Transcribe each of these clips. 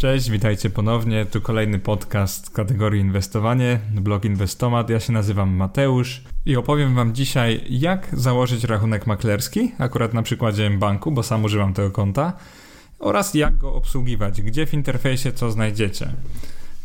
Cześć, witajcie ponownie. Tu kolejny podcast kategorii inwestowanie, blog Inwestomat. Ja się nazywam Mateusz i opowiem Wam dzisiaj, jak założyć rachunek maklerski, akurat na przykładzie banku, bo sam używam tego konta, oraz jak go obsługiwać, gdzie w interfejsie co znajdziecie.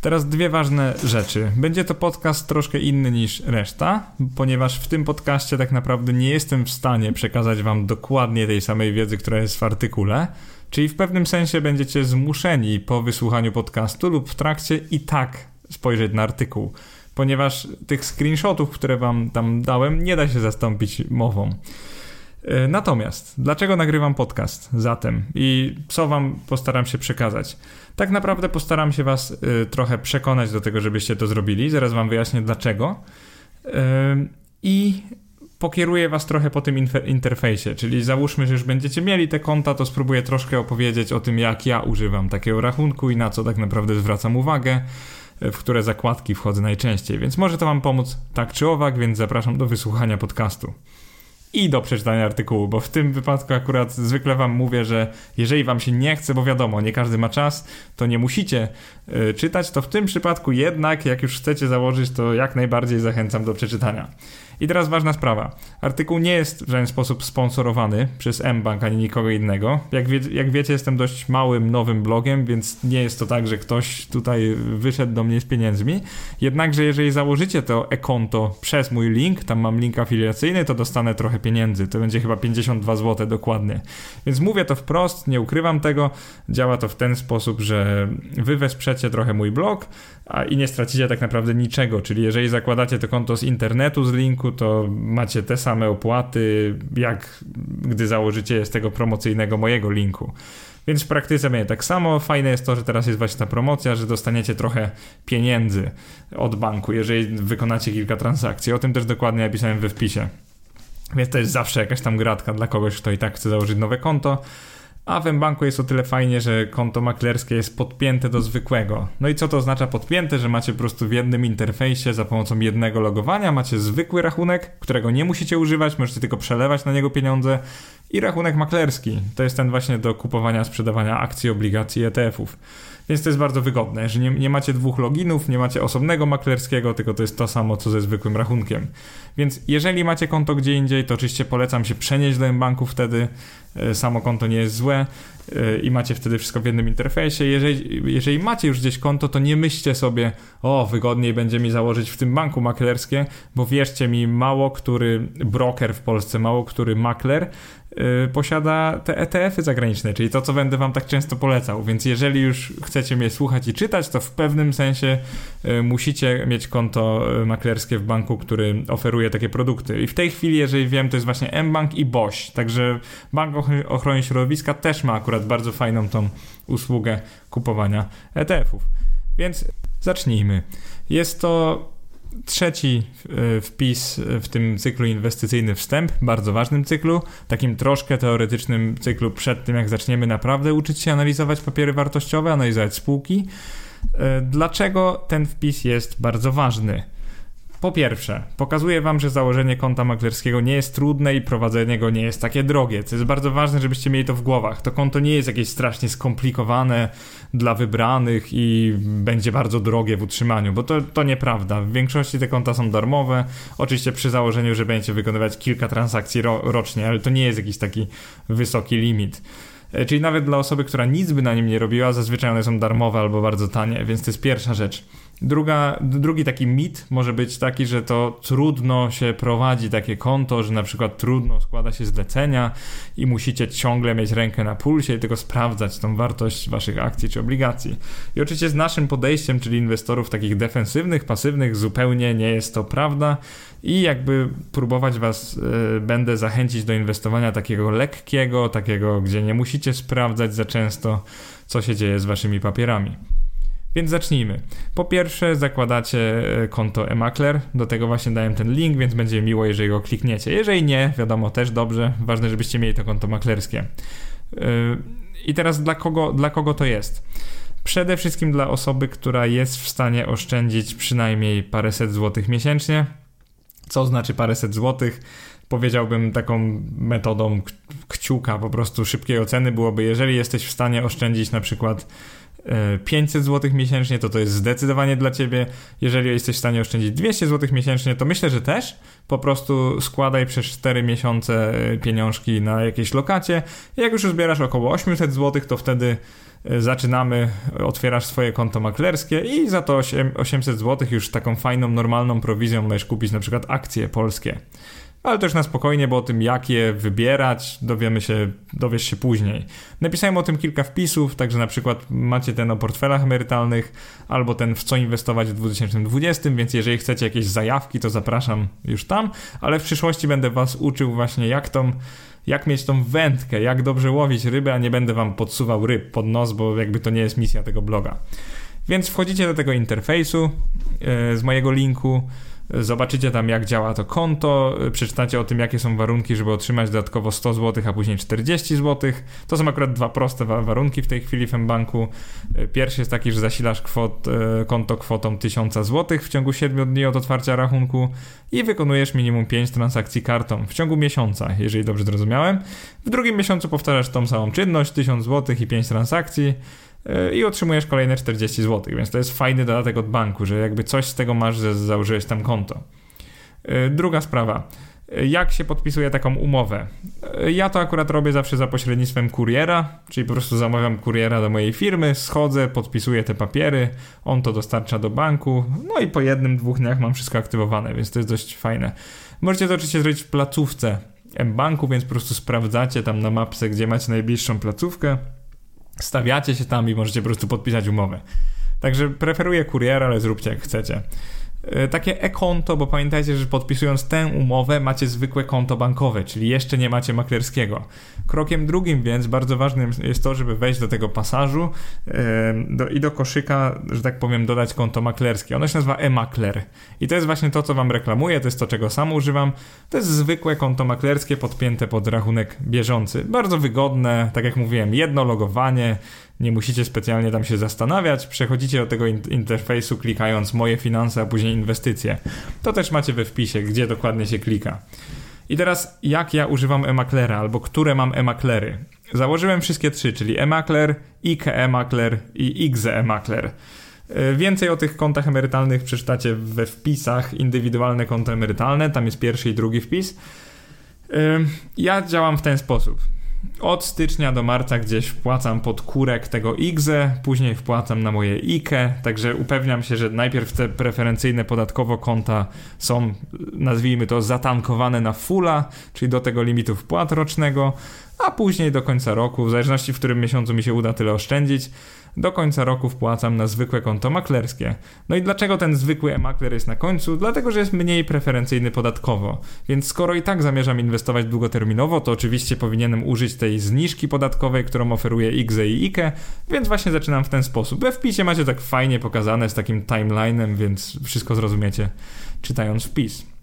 Teraz dwie ważne rzeczy. Będzie to podcast troszkę inny niż reszta, ponieważ w tym podcaście tak naprawdę nie jestem w stanie przekazać Wam dokładnie tej samej wiedzy, która jest w artykule. Czyli w pewnym sensie będziecie zmuszeni po wysłuchaniu podcastu lub w trakcie i tak spojrzeć na artykuł, ponieważ tych screenshotów, które Wam tam dałem, nie da się zastąpić mową. E, natomiast, dlaczego nagrywam podcast zatem i co Wam postaram się przekazać? Tak naprawdę postaram się Was y, trochę przekonać do tego, żebyście to zrobili. Zaraz Wam wyjaśnię dlaczego. Y, I pokieruję Was trochę po tym interfejsie, czyli załóżmy, że już będziecie mieli te konta, to spróbuję troszkę opowiedzieć o tym, jak ja używam takiego rachunku i na co tak naprawdę zwracam uwagę, w które zakładki wchodzę najczęściej. Więc może to Wam pomóc tak czy owak, więc zapraszam do wysłuchania podcastu i do przeczytania artykułu, bo w tym wypadku akurat zwykle wam mówię, że jeżeli wam się nie chce, bo wiadomo, nie każdy ma czas, to nie musicie y, czytać, to w tym przypadku jednak, jak już chcecie założyć, to jak najbardziej zachęcam do przeczytania. I teraz ważna sprawa. Artykuł nie jest w żaden sposób sponsorowany przez mBank ani nikogo innego. Jak, wie, jak wiecie, jestem dość małym, nowym blogiem, więc nie jest to tak, że ktoś tutaj wyszedł do mnie z pieniędzmi. Jednakże, jeżeli założycie to e-konto przez mój link, tam mam link afiliacyjny, to dostanę trochę pieniędzy. To będzie chyba 52 zł dokładnie. Więc mówię to wprost, nie ukrywam tego. Działa to w ten sposób, że wy wesprzecie trochę mój blog, a i nie stracicie tak naprawdę niczego. Czyli jeżeli zakładacie to konto z internetu, z linku, to macie te same opłaty, jak gdy założycie z tego promocyjnego mojego linku. Więc w praktyce będzie tak samo. Fajne jest to, że teraz jest właśnie ta promocja, że dostaniecie trochę pieniędzy od banku, jeżeli wykonacie kilka transakcji. O tym też dokładnie napisałem we wpisie. Więc to jest zawsze jakaś tam gratka dla kogoś, kto i tak chce założyć nowe konto. A w banku jest o tyle fajnie, że konto maklerskie jest podpięte do zwykłego. No i co to oznacza podpięte? Że macie po prostu w jednym interfejsie za pomocą jednego logowania macie zwykły rachunek, którego nie musicie używać, możecie tylko przelewać na niego pieniądze i rachunek maklerski. To jest ten właśnie do kupowania, sprzedawania akcji, obligacji, ETF-ów. Więc to jest bardzo wygodne, że nie, nie macie dwóch loginów, nie macie osobnego maklerskiego, tylko to jest to samo, co ze zwykłym rachunkiem. Więc jeżeli macie konto gdzie indziej, to oczywiście polecam się przenieść do banku wtedy. E, samo konto nie jest złe e, i macie wtedy wszystko w jednym interfejsie. Jeżeli, jeżeli macie już gdzieś konto, to nie myślcie sobie, o, wygodniej będzie mi założyć w tym banku maklerskie, bo wierzcie mi, mało który broker w Polsce, mało który makler posiada te ETF-y zagraniczne, czyli to, co będę wam tak często polecał. Więc jeżeli już chcecie mnie słuchać i czytać, to w pewnym sensie y, musicie mieć konto y, maklerskie w banku, który oferuje takie produkty. I w tej chwili, jeżeli wiem, to jest właśnie mBank i BOŚ. Także Bank Ochrony Środowiska też ma akurat bardzo fajną tą usługę kupowania ETF-ów. Więc zacznijmy. Jest to trzeci e, wpis w tym cyklu inwestycyjny wstęp, bardzo ważnym cyklu, takim troszkę teoretycznym cyklu przed tym, jak zaczniemy naprawdę uczyć się analizować papiery wartościowe, analizować spółki. E, dlaczego ten wpis jest bardzo ważny? Po pierwsze, pokazuję Wam, że założenie konta maklerskiego nie jest trudne i prowadzenie go nie jest takie drogie. To jest bardzo ważne, żebyście mieli to w głowach. To konto nie jest jakieś strasznie skomplikowane dla wybranych i będzie bardzo drogie w utrzymaniu, bo to, to nieprawda. W większości te konta są darmowe. Oczywiście przy założeniu, że będziecie wykonywać kilka transakcji ro rocznie, ale to nie jest jakiś taki wysoki limit. E, czyli nawet dla osoby, która nic by na nim nie robiła, zazwyczaj one są darmowe albo bardzo tanie, więc to jest pierwsza rzecz. Druga, drugi taki mit może być taki, że to trudno się prowadzi takie konto, że na przykład trudno składa się zlecenia i musicie ciągle mieć rękę na pulsie i tylko sprawdzać tą wartość waszych akcji czy obligacji. I oczywiście z naszym podejściem, czyli inwestorów takich defensywnych, pasywnych, zupełnie nie jest to prawda i jakby próbować was y, będę zachęcić do inwestowania takiego lekkiego, takiego, gdzie nie musicie sprawdzać za często, co się dzieje z waszymi papierami. Więc zacznijmy. Po pierwsze, zakładacie e, konto eMakler. Do tego właśnie dałem ten link, więc będzie miło, jeżeli go klikniecie. Jeżeli nie, wiadomo, też dobrze. Ważne, żebyście mieli to konto maklerskie. E, I teraz dla kogo, dla kogo to jest? Przede wszystkim dla osoby, która jest w stanie oszczędzić przynajmniej paręset złotych miesięcznie. Co znaczy paręset złotych? Powiedziałbym taką metodą kciuka, po prostu szybkiej oceny byłoby, jeżeli jesteś w stanie oszczędzić na przykład 500 zł miesięcznie, to to jest zdecydowanie dla ciebie. Jeżeli jesteś w stanie oszczędzić 200 zł miesięcznie, to myślę, że też. Po prostu składaj przez 4 miesiące e, pieniążki na jakiejś lokacie. Jak już zbierasz około 800 zł, to wtedy e, zaczynamy, otwierasz swoje konto maklerskie i za to 800 zł już taką fajną, normalną prowizją możesz kupić na przykład akcje polskie ale też na spokojnie, bo o tym jak je wybierać dowiemy się, dowiesz się później. Napisałem o tym kilka wpisów, także na przykład macie ten o portfelach emerytalnych albo ten w co inwestować w 2020, więc jeżeli chcecie jakieś zajawki, to zapraszam już tam, ale w przyszłości będę was uczył właśnie jak tą jak mieć tą wędkę, jak dobrze łowić ryby, a nie będę wam podsuwał ryb pod nos, bo jakby to nie jest misja tego bloga. Więc wchodzicie do tego interfejsu yy, z mojego linku, Zobaczycie tam, jak działa to konto, przeczytacie o tym, jakie są warunki, żeby otrzymać dodatkowo 100 zł, a później 40 zł. To są akurat dwa proste warunki w tej chwili w mBanku. Pierwszy jest taki, że zasilasz kwot, e, konto kwotą 1000 zł w ciągu 7 dni od otwarcia rachunku i wykonujesz minimum 5 transakcji kartą w ciągu miesiąca, jeżeli dobrze zrozumiałem. W drugim miesiącu powtarzasz tą samą czynność, 1000 zł i 5 transakcji i otrzymujesz kolejne 40 zł, więc to jest fajny dodatek od banku, że jakby coś z tego masz, że założyłeś tam konto. E, druga sprawa. E, jak się podpisuje taką umowę? E, ja to akurat robię zawsze za pośrednictwem kuriera, czyli po prostu zamawiam kuriera do mojej firmy, schodzę, podpisuję te papiery, on to dostarcza do banku, no i po jednym, dwóch dniach mam wszystko aktywowane, więc to jest dość fajne. Możecie to oczywiście zrobić w placówce M-Banku, więc po prostu sprawdzacie tam na mapce, gdzie macie najbliższą placówkę stawiacie się tam i możecie po prostu podpisać umowę. Także preferuję kurier, ale zróbcie jak chcecie. E, takie e-konto, bo pamiętajcie, że podpisując tę umowę macie zwykłe konto bankowe, czyli jeszcze nie macie maklerskiego. Krokiem drugim więc bardzo ważnym jest to, żeby wejść do tego pasażu do, i do koszyka, że tak powiem, dodać konto maklerskie. Ono się nazywa e-makler. I to jest właśnie to, co wam reklamuję, to jest to, czego sam używam. To jest zwykłe konto maklerskie podpięte pod rachunek bieżący. Bardzo wygodne, tak jak mówiłem, jedno logowanie, nie musicie specjalnie tam się zastanawiać, przechodzicie do tego interfejsu klikając moje finanse, a później inwestycje. To też macie we wpisie, gdzie dokładnie się klika. I teraz jak ja używam e-maklera, albo które mam e-maklery. Założyłem wszystkie trzy, czyli e-makler, IKE e-makler i IGZE e-makler. Więcej o tych kontach emerytalnych przeczytacie we wpisach indywidualne konto emerytalne, tam jest pierwszy i drugi wpis. Ja działam w ten sposób. Od stycznia do marca gdzieś wpłacam pod kurek tego IGZE, później wpłacam na moje IKE, także upewniam się, że najpierw te preferencyjne podatkowo konta są, nazwijmy to, zatankowane na fulla, czyli do tego limitu wpłat rocznego, a później do końca roku, w zależności w którym miesiącu mi się uda tyle oszczędzić, do końca roku wpłacam na zwykłe konto maklerskie. No i dlaczego ten zwykły e-makler jest na końcu? Dlatego, że jest mniej preferencyjny podatkowo. Więc skoro i tak zamierzam inwestować długoterminowo, to oczywiście powinienem użyć tej zniżki podatkowej, którą oferuje IGZE i IKE, więc właśnie zaczynam w ten sposób. We wpisie macie tak fajnie pokazane z takim timelinem, więc wszystko zrozumiecie czytając wpis.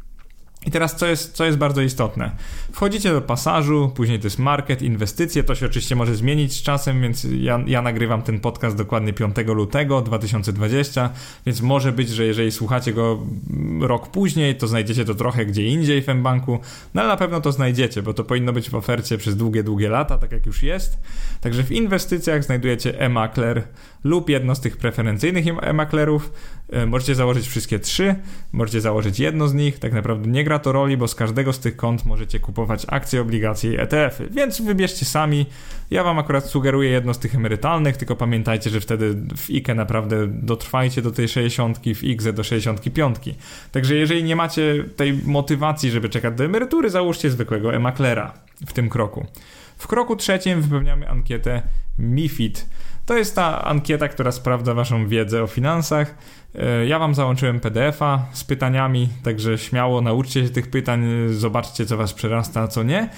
I teraz co jest, co jest bardzo istotne? Wchodzicie do pasażu, później to jest market, inwestycje, to się oczywiście może zmienić z czasem, więc ja, ja nagrywam ten podcast dokładnie 5 lutego 2020, więc może być, że jeżeli słuchacie go rok później, to znajdziecie to trochę gdzie indziej w mBanku, no ale na pewno to znajdziecie, bo to powinno być w ofercie przez długie, długie lata, tak jak już jest. Także w inwestycjach znajdujecie e-makler lub jedno z tych preferencyjnych e-maklerów. E, możecie założyć wszystkie trzy, możecie założyć jedno z nich, tak naprawdę nie gra to roli, bo z każdego z tych kont możecie kupować akcje, obligacje i ETF-y, więc wybierzcie sami. Ja wam akurat sugeruję jedno z tych emerytalnych, tylko pamiętajcie, że wtedy w IKE naprawdę dotrwajcie do tej 60, w IGZE do 65. Także jeżeli nie macie tej motywacji, żeby czekać do emerytury, załóżcie zwykłego e-maklera w tym kroku. W kroku trzecim wypełniamy ankietę MIFID. To jest ta ankieta, która sprawdza Waszą wiedzę o finansach. E, ja Wam załączyłem PDF-a z pytaniami, także śmiało nauczcie się tych pytań, zobaczcie co Was przerasta, a co nie.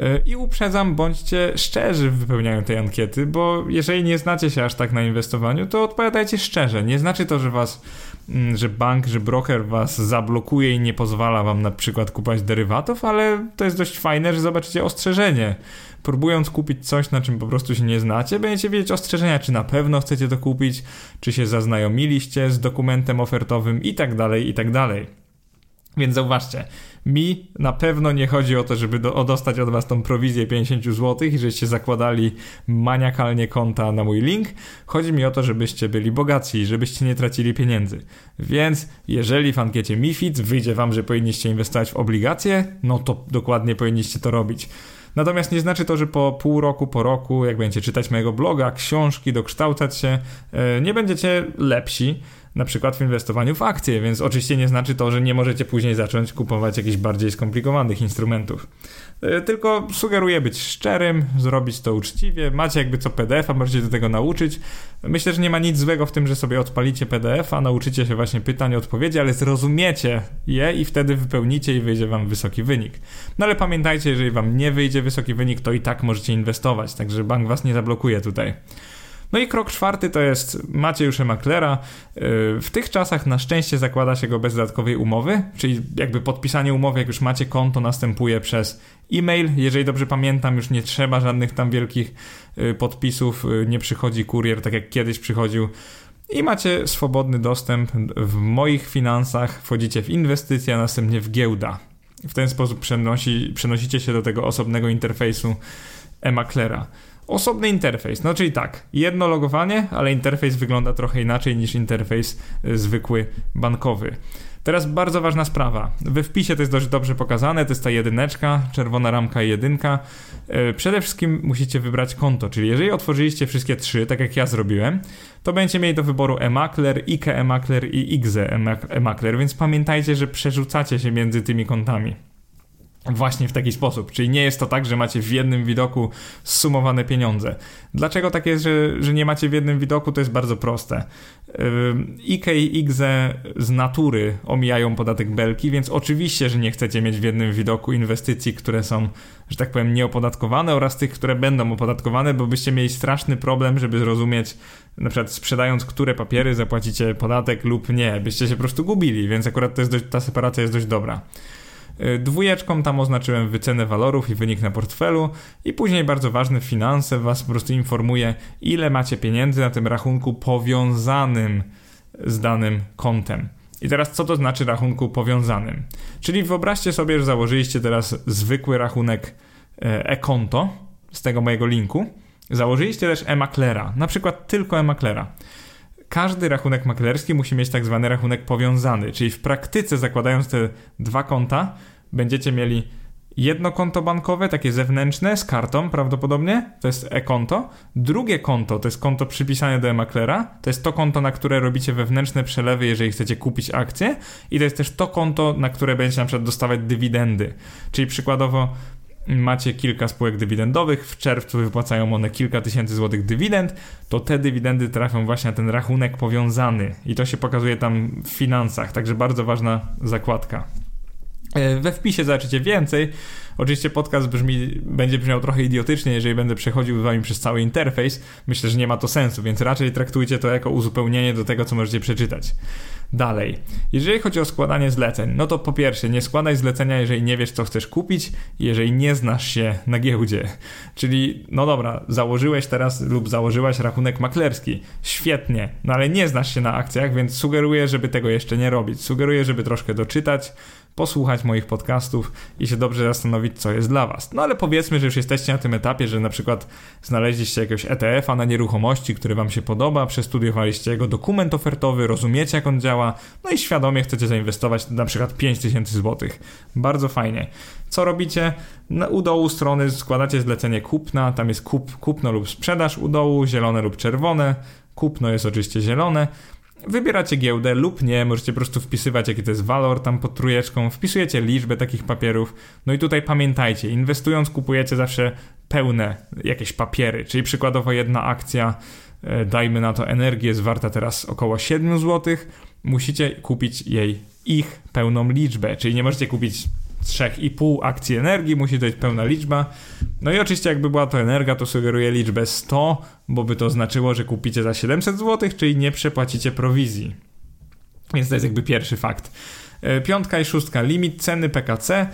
E, I uprzedzam, bądźcie szczerzy w wypełnianiu tej ankiety, bo jeżeli nie znacie się aż tak na inwestowaniu, to odpowiadajcie szczerze. Nie znaczy to, że was, mm, że bank, że broker was zablokuje i nie pozwala wam na przykład kupować derywatów, ale to jest dość fajne, że zobaczycie ostrzeżenie próbując kupić coś, na czym po prostu się nie znacie, będziecie wiedzieć ostrzeżenia, czy na pewno chcecie to kupić, czy się zaznajomiliście z dokumentem ofertowym i tak dalej, i tak dalej. Więc zauważcie, Mi na pewno nie chodzi o to, żeby do, dostać od was tą prowizję 50 zł i żeście zakładali maniakalnie konta na mój link. Chodzi mi o to, żebyście byli bogaci, żebyście nie tracili pieniędzy. Więc jeżeli w ankiecie MIFID wyjdzie wam, że powinniście inwestować w obligacje, no to dokładnie powinniście to robić. Natomiast nie znaczy to, że po pół roku, po roku, jak będziecie czytać mojego bloga, książki, dokształcać się, e, nie będziecie lepsi na przykład w inwestowaniu w akcje, więc oczywiście nie znaczy to, że nie możecie później zacząć kupować jakichś bardziej skomplikowanych instrumentów. E, tylko sugeruję być szczerym, zrobić to uczciwie. Macie jakby co PDF-a, możecie do tego nauczyć. Myślę, że nie ma nic złego w tym, że sobie odpalicie PDF-a, nauczycie się właśnie pytań, odpowiedzi, ale zrozumiecie je i wtedy wypełnicie i wyjdzie wam wysoki wynik. No ale pamiętajcie, jeżeli wam nie wyjdzie wysoki wynik, to i tak możecie inwestować, także bank was nie zablokuje tutaj. No i krok czwarty to jest macie już maklera. Y, w tych czasach na szczęście zakłada się go bez dodatkowej umowy, czyli jakby podpisanie umowy, jak już macie konto, następuje przez e-mail. Jeżeli dobrze pamiętam, już nie trzeba żadnych tam wielkich y, podpisów, y, nie przychodzi kurier, tak jak kiedyś przychodził i macie swobodny dostęp w moich finansach, wchodzicie w inwestycje, a następnie w giełda. W ten sposób przenosi, przenosicie się do tego osobnego interfejsu e-maklera. Osobny interfejs, no czyli tak, jedno logowanie, ale interfejs wygląda trochę inaczej niż interfejs y, zwykły bankowy. Teraz bardzo ważna sprawa. We wpisie to jest dość dobrze pokazane, to jest ta jedyneczka, czerwona ramka i jedynka. Y, przede wszystkim musicie wybrać konto, czyli jeżeli otworzyliście wszystkie trzy, tak jak ja zrobiłem, to będziecie mieli do wyboru eMakler, IKE eMakler i IGZE eMakler, więc pamiętajcie, że przerzucacie się między tymi kontami właśnie w taki sposób. Czyli nie jest to tak, że macie w jednym widoku sumowane pieniądze. Dlaczego tak jest, że, że nie macie w jednym widoku? To jest bardzo proste. IK i IGZE z natury omijają podatek belki, więc oczywiście, że nie chcecie mieć w jednym widoku inwestycji, które są, że tak powiem, nieopodatkowane oraz tych, które będą opodatkowane, bo byście mieli straszny problem, żeby zrozumieć, na przykład sprzedając które papiery zapłacicie podatek lub nie. Byście się po prostu gubili, więc akurat to jest dość, ta separacja jest dość dobra. Y, dwójeczką tam oznaczyłem wycenę walorów i wynik na portfelu i później bardzo ważne finanse was po prostu informuje ile macie pieniędzy na tym rachunku powiązanym z danym kontem. I teraz co to znaczy rachunku powiązanym? Czyli wyobraźcie sobie, że założyliście teraz zwykły rachunek e, e-konto z tego mojego linku. Założyliście też e-maklera, na przykład tylko e-maklera każdy rachunek maklerski musi mieć tak zwany rachunek powiązany, czyli w praktyce zakładając te dwa konta, będziecie mieli jedno konto bankowe, takie zewnętrzne, z kartą prawdopodobnie, to jest e-konto. Drugie konto to jest konto przypisane do e-maklera, to jest to konto, na które robicie wewnętrzne przelewy, jeżeli chcecie kupić akcje i to jest też to konto, na które będziecie na przykład dostawać dywidendy. Czyli przykładowo macie kilka spółek dywidendowych, w czerwcu wypłacają one kilka tysięcy złotych dywidend, to te dywidendy trafią właśnie na ten rachunek powiązany i to się pokazuje tam w finansach, także bardzo ważna zakładka. E, we wpisie zobaczycie więcej. Oczywiście podcast brzmi, będzie brzmiał trochę idiotycznie, jeżeli będę przechodził wami przez cały interfejs. Myślę, że nie ma to sensu, więc raczej traktujcie to jako uzupełnienie do tego, co możecie przeczytać. Dalej, jeżeli chodzi o składanie zleceń, no to po pierwsze, nie składaj zlecenia, jeżeli nie wiesz, co chcesz kupić, jeżeli nie znasz się na giełdzie. Czyli, no dobra, założyłeś teraz lub założyłaś rachunek maklerski. Świetnie, no ale nie znasz się na akcjach, więc sugeruję, żeby tego jeszcze nie robić. Sugeruję, żeby troszkę doczytać, posłuchać moich podcastów i się dobrze zastanowić, co jest dla Was. No ale powiedzmy, że już jesteście na tym etapie, że na przykład znaleźliście jakiegoś ETF-a na nieruchomości, który Wam się podoba, przestudiowaliście jego dokument ofertowy, rozumiecie, jak on działa, no i świadomie chcecie zainwestować na przykład 5000 zł. Bardzo fajnie. Co robicie? U dołu strony składacie zlecenie kupna, tam jest kup, kupno lub sprzedaż u dołu, zielone lub czerwone. Kupno jest oczywiście zielone. Wybieracie giełdę lub nie, możecie po prostu wpisywać jaki to jest walor tam pod trójeczką, wpisujecie liczbę takich papierów. No i tutaj pamiętajcie, inwestując kupujecie zawsze pełne jakieś papiery, czyli przykładowo jedna akcja, e, dajmy na to energię, jest warta teraz około 7 zł, musicie kupić jej ich pełną liczbę, czyli nie możecie kupić 3,5 akcji energii, musi to być pełna liczba. No i oczywiście jakby była to energia, to sugeruję liczbę 100, bo by to znaczyło, że kupicie za 700 zł, czyli nie przepłacicie prowizji. Więc to jest jakby pierwszy fakt. E, piątka i szóstka, limit ceny PKC. E,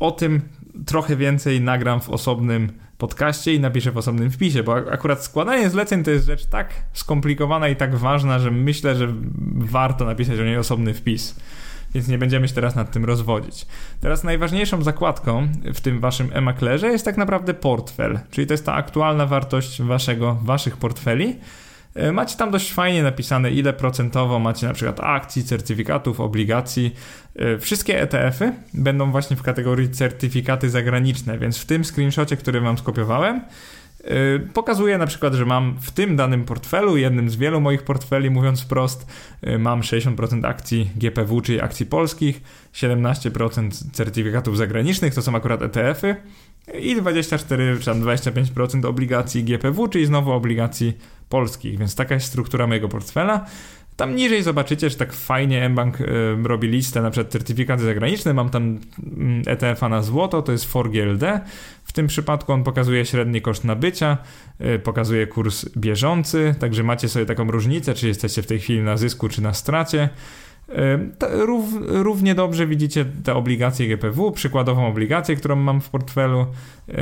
o tym trochę więcej nagram w osobnym podcaście i napiszę w osobnym wpisie, bo akurat składanie zleceń to jest rzecz tak skomplikowana i tak ważna, że myślę, że warto napisać o niej osobny wpis. Więc nie będziemy się teraz nad tym rozwodzić. Teraz najważniejszą zakładką w tym waszym e-maklerze jest tak naprawdę portfel, czyli to jest ta aktualna wartość waszego, waszych portfeli. E, macie tam dość fajnie napisane, ile procentowo macie na przykład akcji, certyfikatów, obligacji. E, wszystkie ETF-y będą właśnie w kategorii certyfikaty zagraniczne, więc w tym screenshocie, który wam skopiowałem, Pokazuję na przykład, że mam w tym danym portfelu, jednym z wielu moich portfeli, mówiąc wprost, mam 60% akcji GPW, czyli akcji polskich, 17% certyfikatów zagranicznych, to są akurat ETF-y, i 24 czy tam 25% obligacji GPW, czyli znowu obligacji polskich, więc taka jest struktura mojego portfela. Tam niżej zobaczycie, że tak fajnie mBank y, robi listę, na przykład certyfikaty zagraniczne, mam tam y, ETF-a na złoto, to jest 4GLD. W tym przypadku on pokazuje średni koszt nabycia, y, pokazuje kurs bieżący, także macie sobie taką różnicę, czy jesteście w tej chwili na zysku, czy na stracie. Rów, równie dobrze widzicie te obligacje GPW, przykładową obligację, którą mam w portfelu,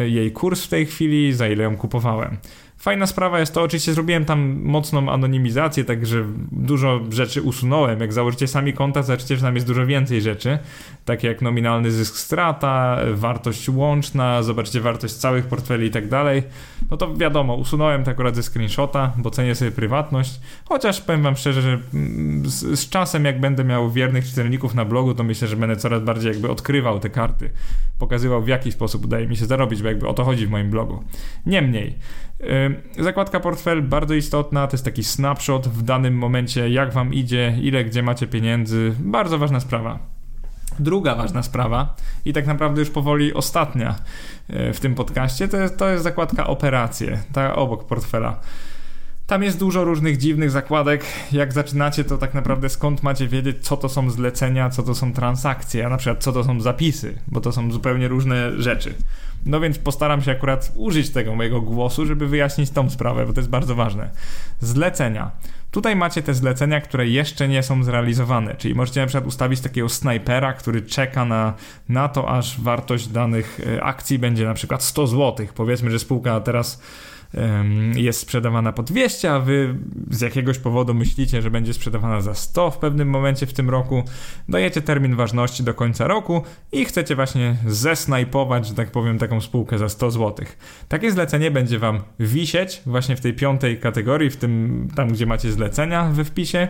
jej kurs w tej chwili, za ile ją kupowałem. Fajna sprawa jest to, oczywiście zrobiłem tam mocną anonimizację, także dużo rzeczy usunąłem. Jak założycie sami konta, zobaczycie, że tam jest dużo więcej rzeczy, takie jak nominalny zysk strata, wartość łączna, zobaczycie wartość całych portfeli i tak dalej. No to wiadomo, usunąłem to akurat ze screenshota, bo cenię sobie prywatność, chociaż powiem wam szczerze, że mm, z, z czasem jak będę miał wiernych czytelników na blogu, to myślę, że będę coraz bardziej jakby odkrywał te karty, pokazywał w jaki sposób udaje mi się zarobić, bo jakby o to chodzi w moim blogu. Niemniej, Zakładka portfel bardzo istotna, to jest taki snapshot w danym momencie, jak wam idzie, ile gdzie macie pieniędzy. Bardzo ważna sprawa. Druga ważna sprawa i tak naprawdę już powoli ostatnia w tym podcaście, to jest, to jest zakładka operacje, ta obok portfela. Tam jest dużo różnych dziwnych zakładek. Jak zaczynacie, to tak naprawdę skąd macie wiedzieć, co to są zlecenia, co to są transakcje, a na przykład co to są zapisy, bo to są zupełnie różne rzeczy. No więc postaram się akurat użyć tego mojego głosu, żeby wyjaśnić tą sprawę, bo to jest bardzo ważne. Zlecenia. Tutaj macie te zlecenia, które jeszcze nie są zrealizowane, czyli możecie na przykład ustawić takiego snajpera, który czeka na, na to, aż wartość danych e, akcji będzie na przykład 100 zł. Powiedzmy, że spółka teraz jest sprzedawana po 200, a wy z jakiegoś powodu myślicie, że będzie sprzedawana za 100 w pewnym momencie w tym roku, dajecie termin ważności do końca roku i chcecie właśnie zesnajpować, że tak powiem, taką spółkę za 100 zł. Takie zlecenie będzie wam wisieć właśnie w tej piątej kategorii, w tym tam, gdzie macie zlecenia we wpisie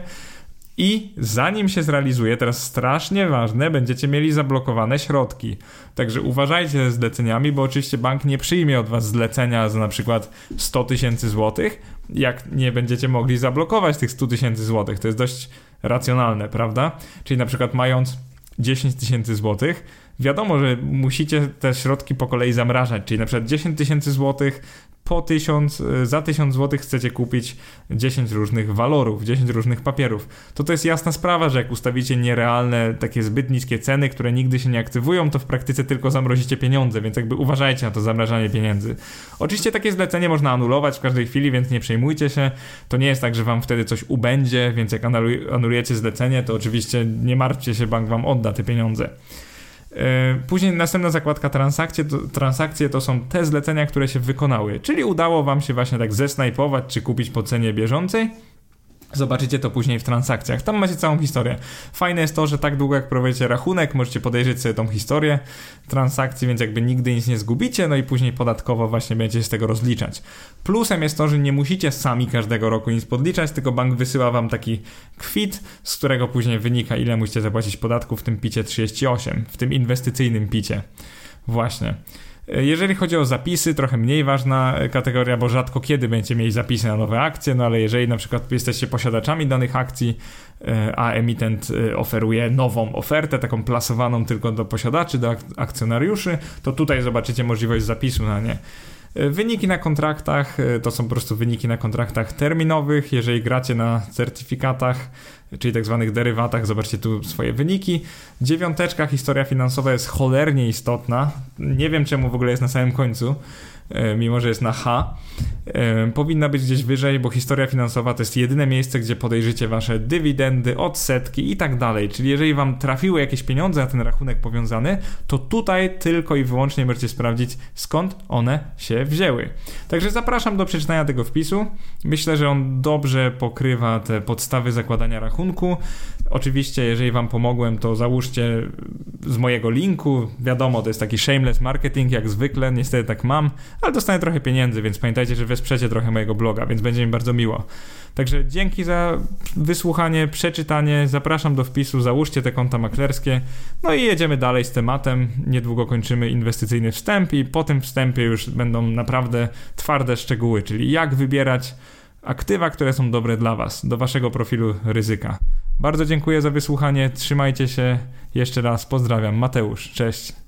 i zanim się zrealizuje, teraz strasznie ważne, będziecie mieli zablokowane środki. Także uważajcie ze zleceniami, bo oczywiście bank nie przyjmie od was zlecenia za na przykład 100 tysięcy złotych, jak nie będziecie mogli zablokować tych 100 tysięcy złotych. To jest dość racjonalne, prawda? Czyli na przykład mając 10 tysięcy złotych, wiadomo, że musicie te środki po kolei zamrażać, czyli na przykład 10 tysięcy złotych po 1000, y, za 1000 zł chcecie kupić 10 różnych walorów, 10 różnych papierów, to to jest jasna sprawa, że jak ustawicie nierealne, takie zbyt niskie ceny, które nigdy się nie aktywują, to w praktyce tylko zamrozicie pieniądze, więc jakby uważajcie na to zamrażanie pieniędzy. Oczywiście takie zlecenie można anulować w każdej chwili, więc nie przejmujcie się. To nie jest tak, że wam wtedy coś ubędzie, więc jak anulujecie zlecenie, to oczywiście nie martwcie się, bank wam odda te pieniądze. E, później następna zakładka transakcje to, transakcje to są te zlecenia, które się wykonały, czyli udało Wam się właśnie tak zesnajpować czy kupić po cenie bieżącej Zobaczycie to później w transakcjach. Tam macie całą historię. Fajne jest to, że tak długo jak prowadzicie rachunek, możecie podejrzeć sobie tą historię transakcji, więc jakby nigdy nic nie zgubicie, no i później podatkowo właśnie będziecie z tego rozliczać. Plusem jest to, że nie musicie sami każdego roku nic podliczać, tylko bank wysyła wam taki kwit, z którego później wynika ile musicie zapłacić podatku w tym picie 38, w tym inwestycyjnym picie. Właśnie. Jeżeli chodzi o zapisy, trochę mniej ważna kategoria, bo rzadko kiedy będziecie mieli zapisy na nowe akcje, no ale jeżeli na przykład jesteście posiadaczami danych akcji, e, a emitent e, oferuje nową ofertę, taką plasowaną tylko do posiadaczy, do akcjonariuszy, to tutaj zobaczycie możliwość zapisu na nie. E, wyniki na kontraktach to są po prostu wyniki na kontraktach terminowych. Jeżeli gracie na certyfikatach, czyli tak zwanych derywatach. Zobaczcie tu swoje wyniki. Dziewiąteczka, historia finansowa jest cholernie istotna. Nie wiem czemu w ogóle jest na samym końcu, e, mimo że jest na H. E, powinna być gdzieś wyżej, bo historia finansowa to jest jedyne miejsce, gdzie podejrzycie wasze dywidendy, odsetki i tak dalej. Czyli jeżeli wam trafiły jakieś pieniądze na ten rachunek powiązany, to tutaj tylko i wyłącznie możecie sprawdzić, skąd one się wzięły. Także zapraszam do przeczytania tego wpisu. Myślę, że on dobrze pokrywa te podstawy zakładania rachunku. Oczywiście, jeżeli Wam pomogłem, to załóżcie z mojego linku. Wiadomo, to jest taki shameless marketing, jak zwykle, niestety tak mam, ale dostanę trochę pieniędzy, więc pamiętajcie, że wesprzecie trochę mojego bloga, więc będzie mi bardzo miło. Także dzięki za wysłuchanie, przeczytanie. Zapraszam do wpisu, załóżcie te konta maklerskie. No i jedziemy dalej z tematem. Niedługo kończymy inwestycyjny wstęp i po tym wstępie już będą naprawdę twarde szczegóły, czyli jak wybierać aktywa, które są dobre dla Was, do Waszego profilu ryzyka. Bardzo dziękuję za wysłuchanie. Trzymajcie się. Jeszcze raz pozdrawiam. Mateusz. Cześć.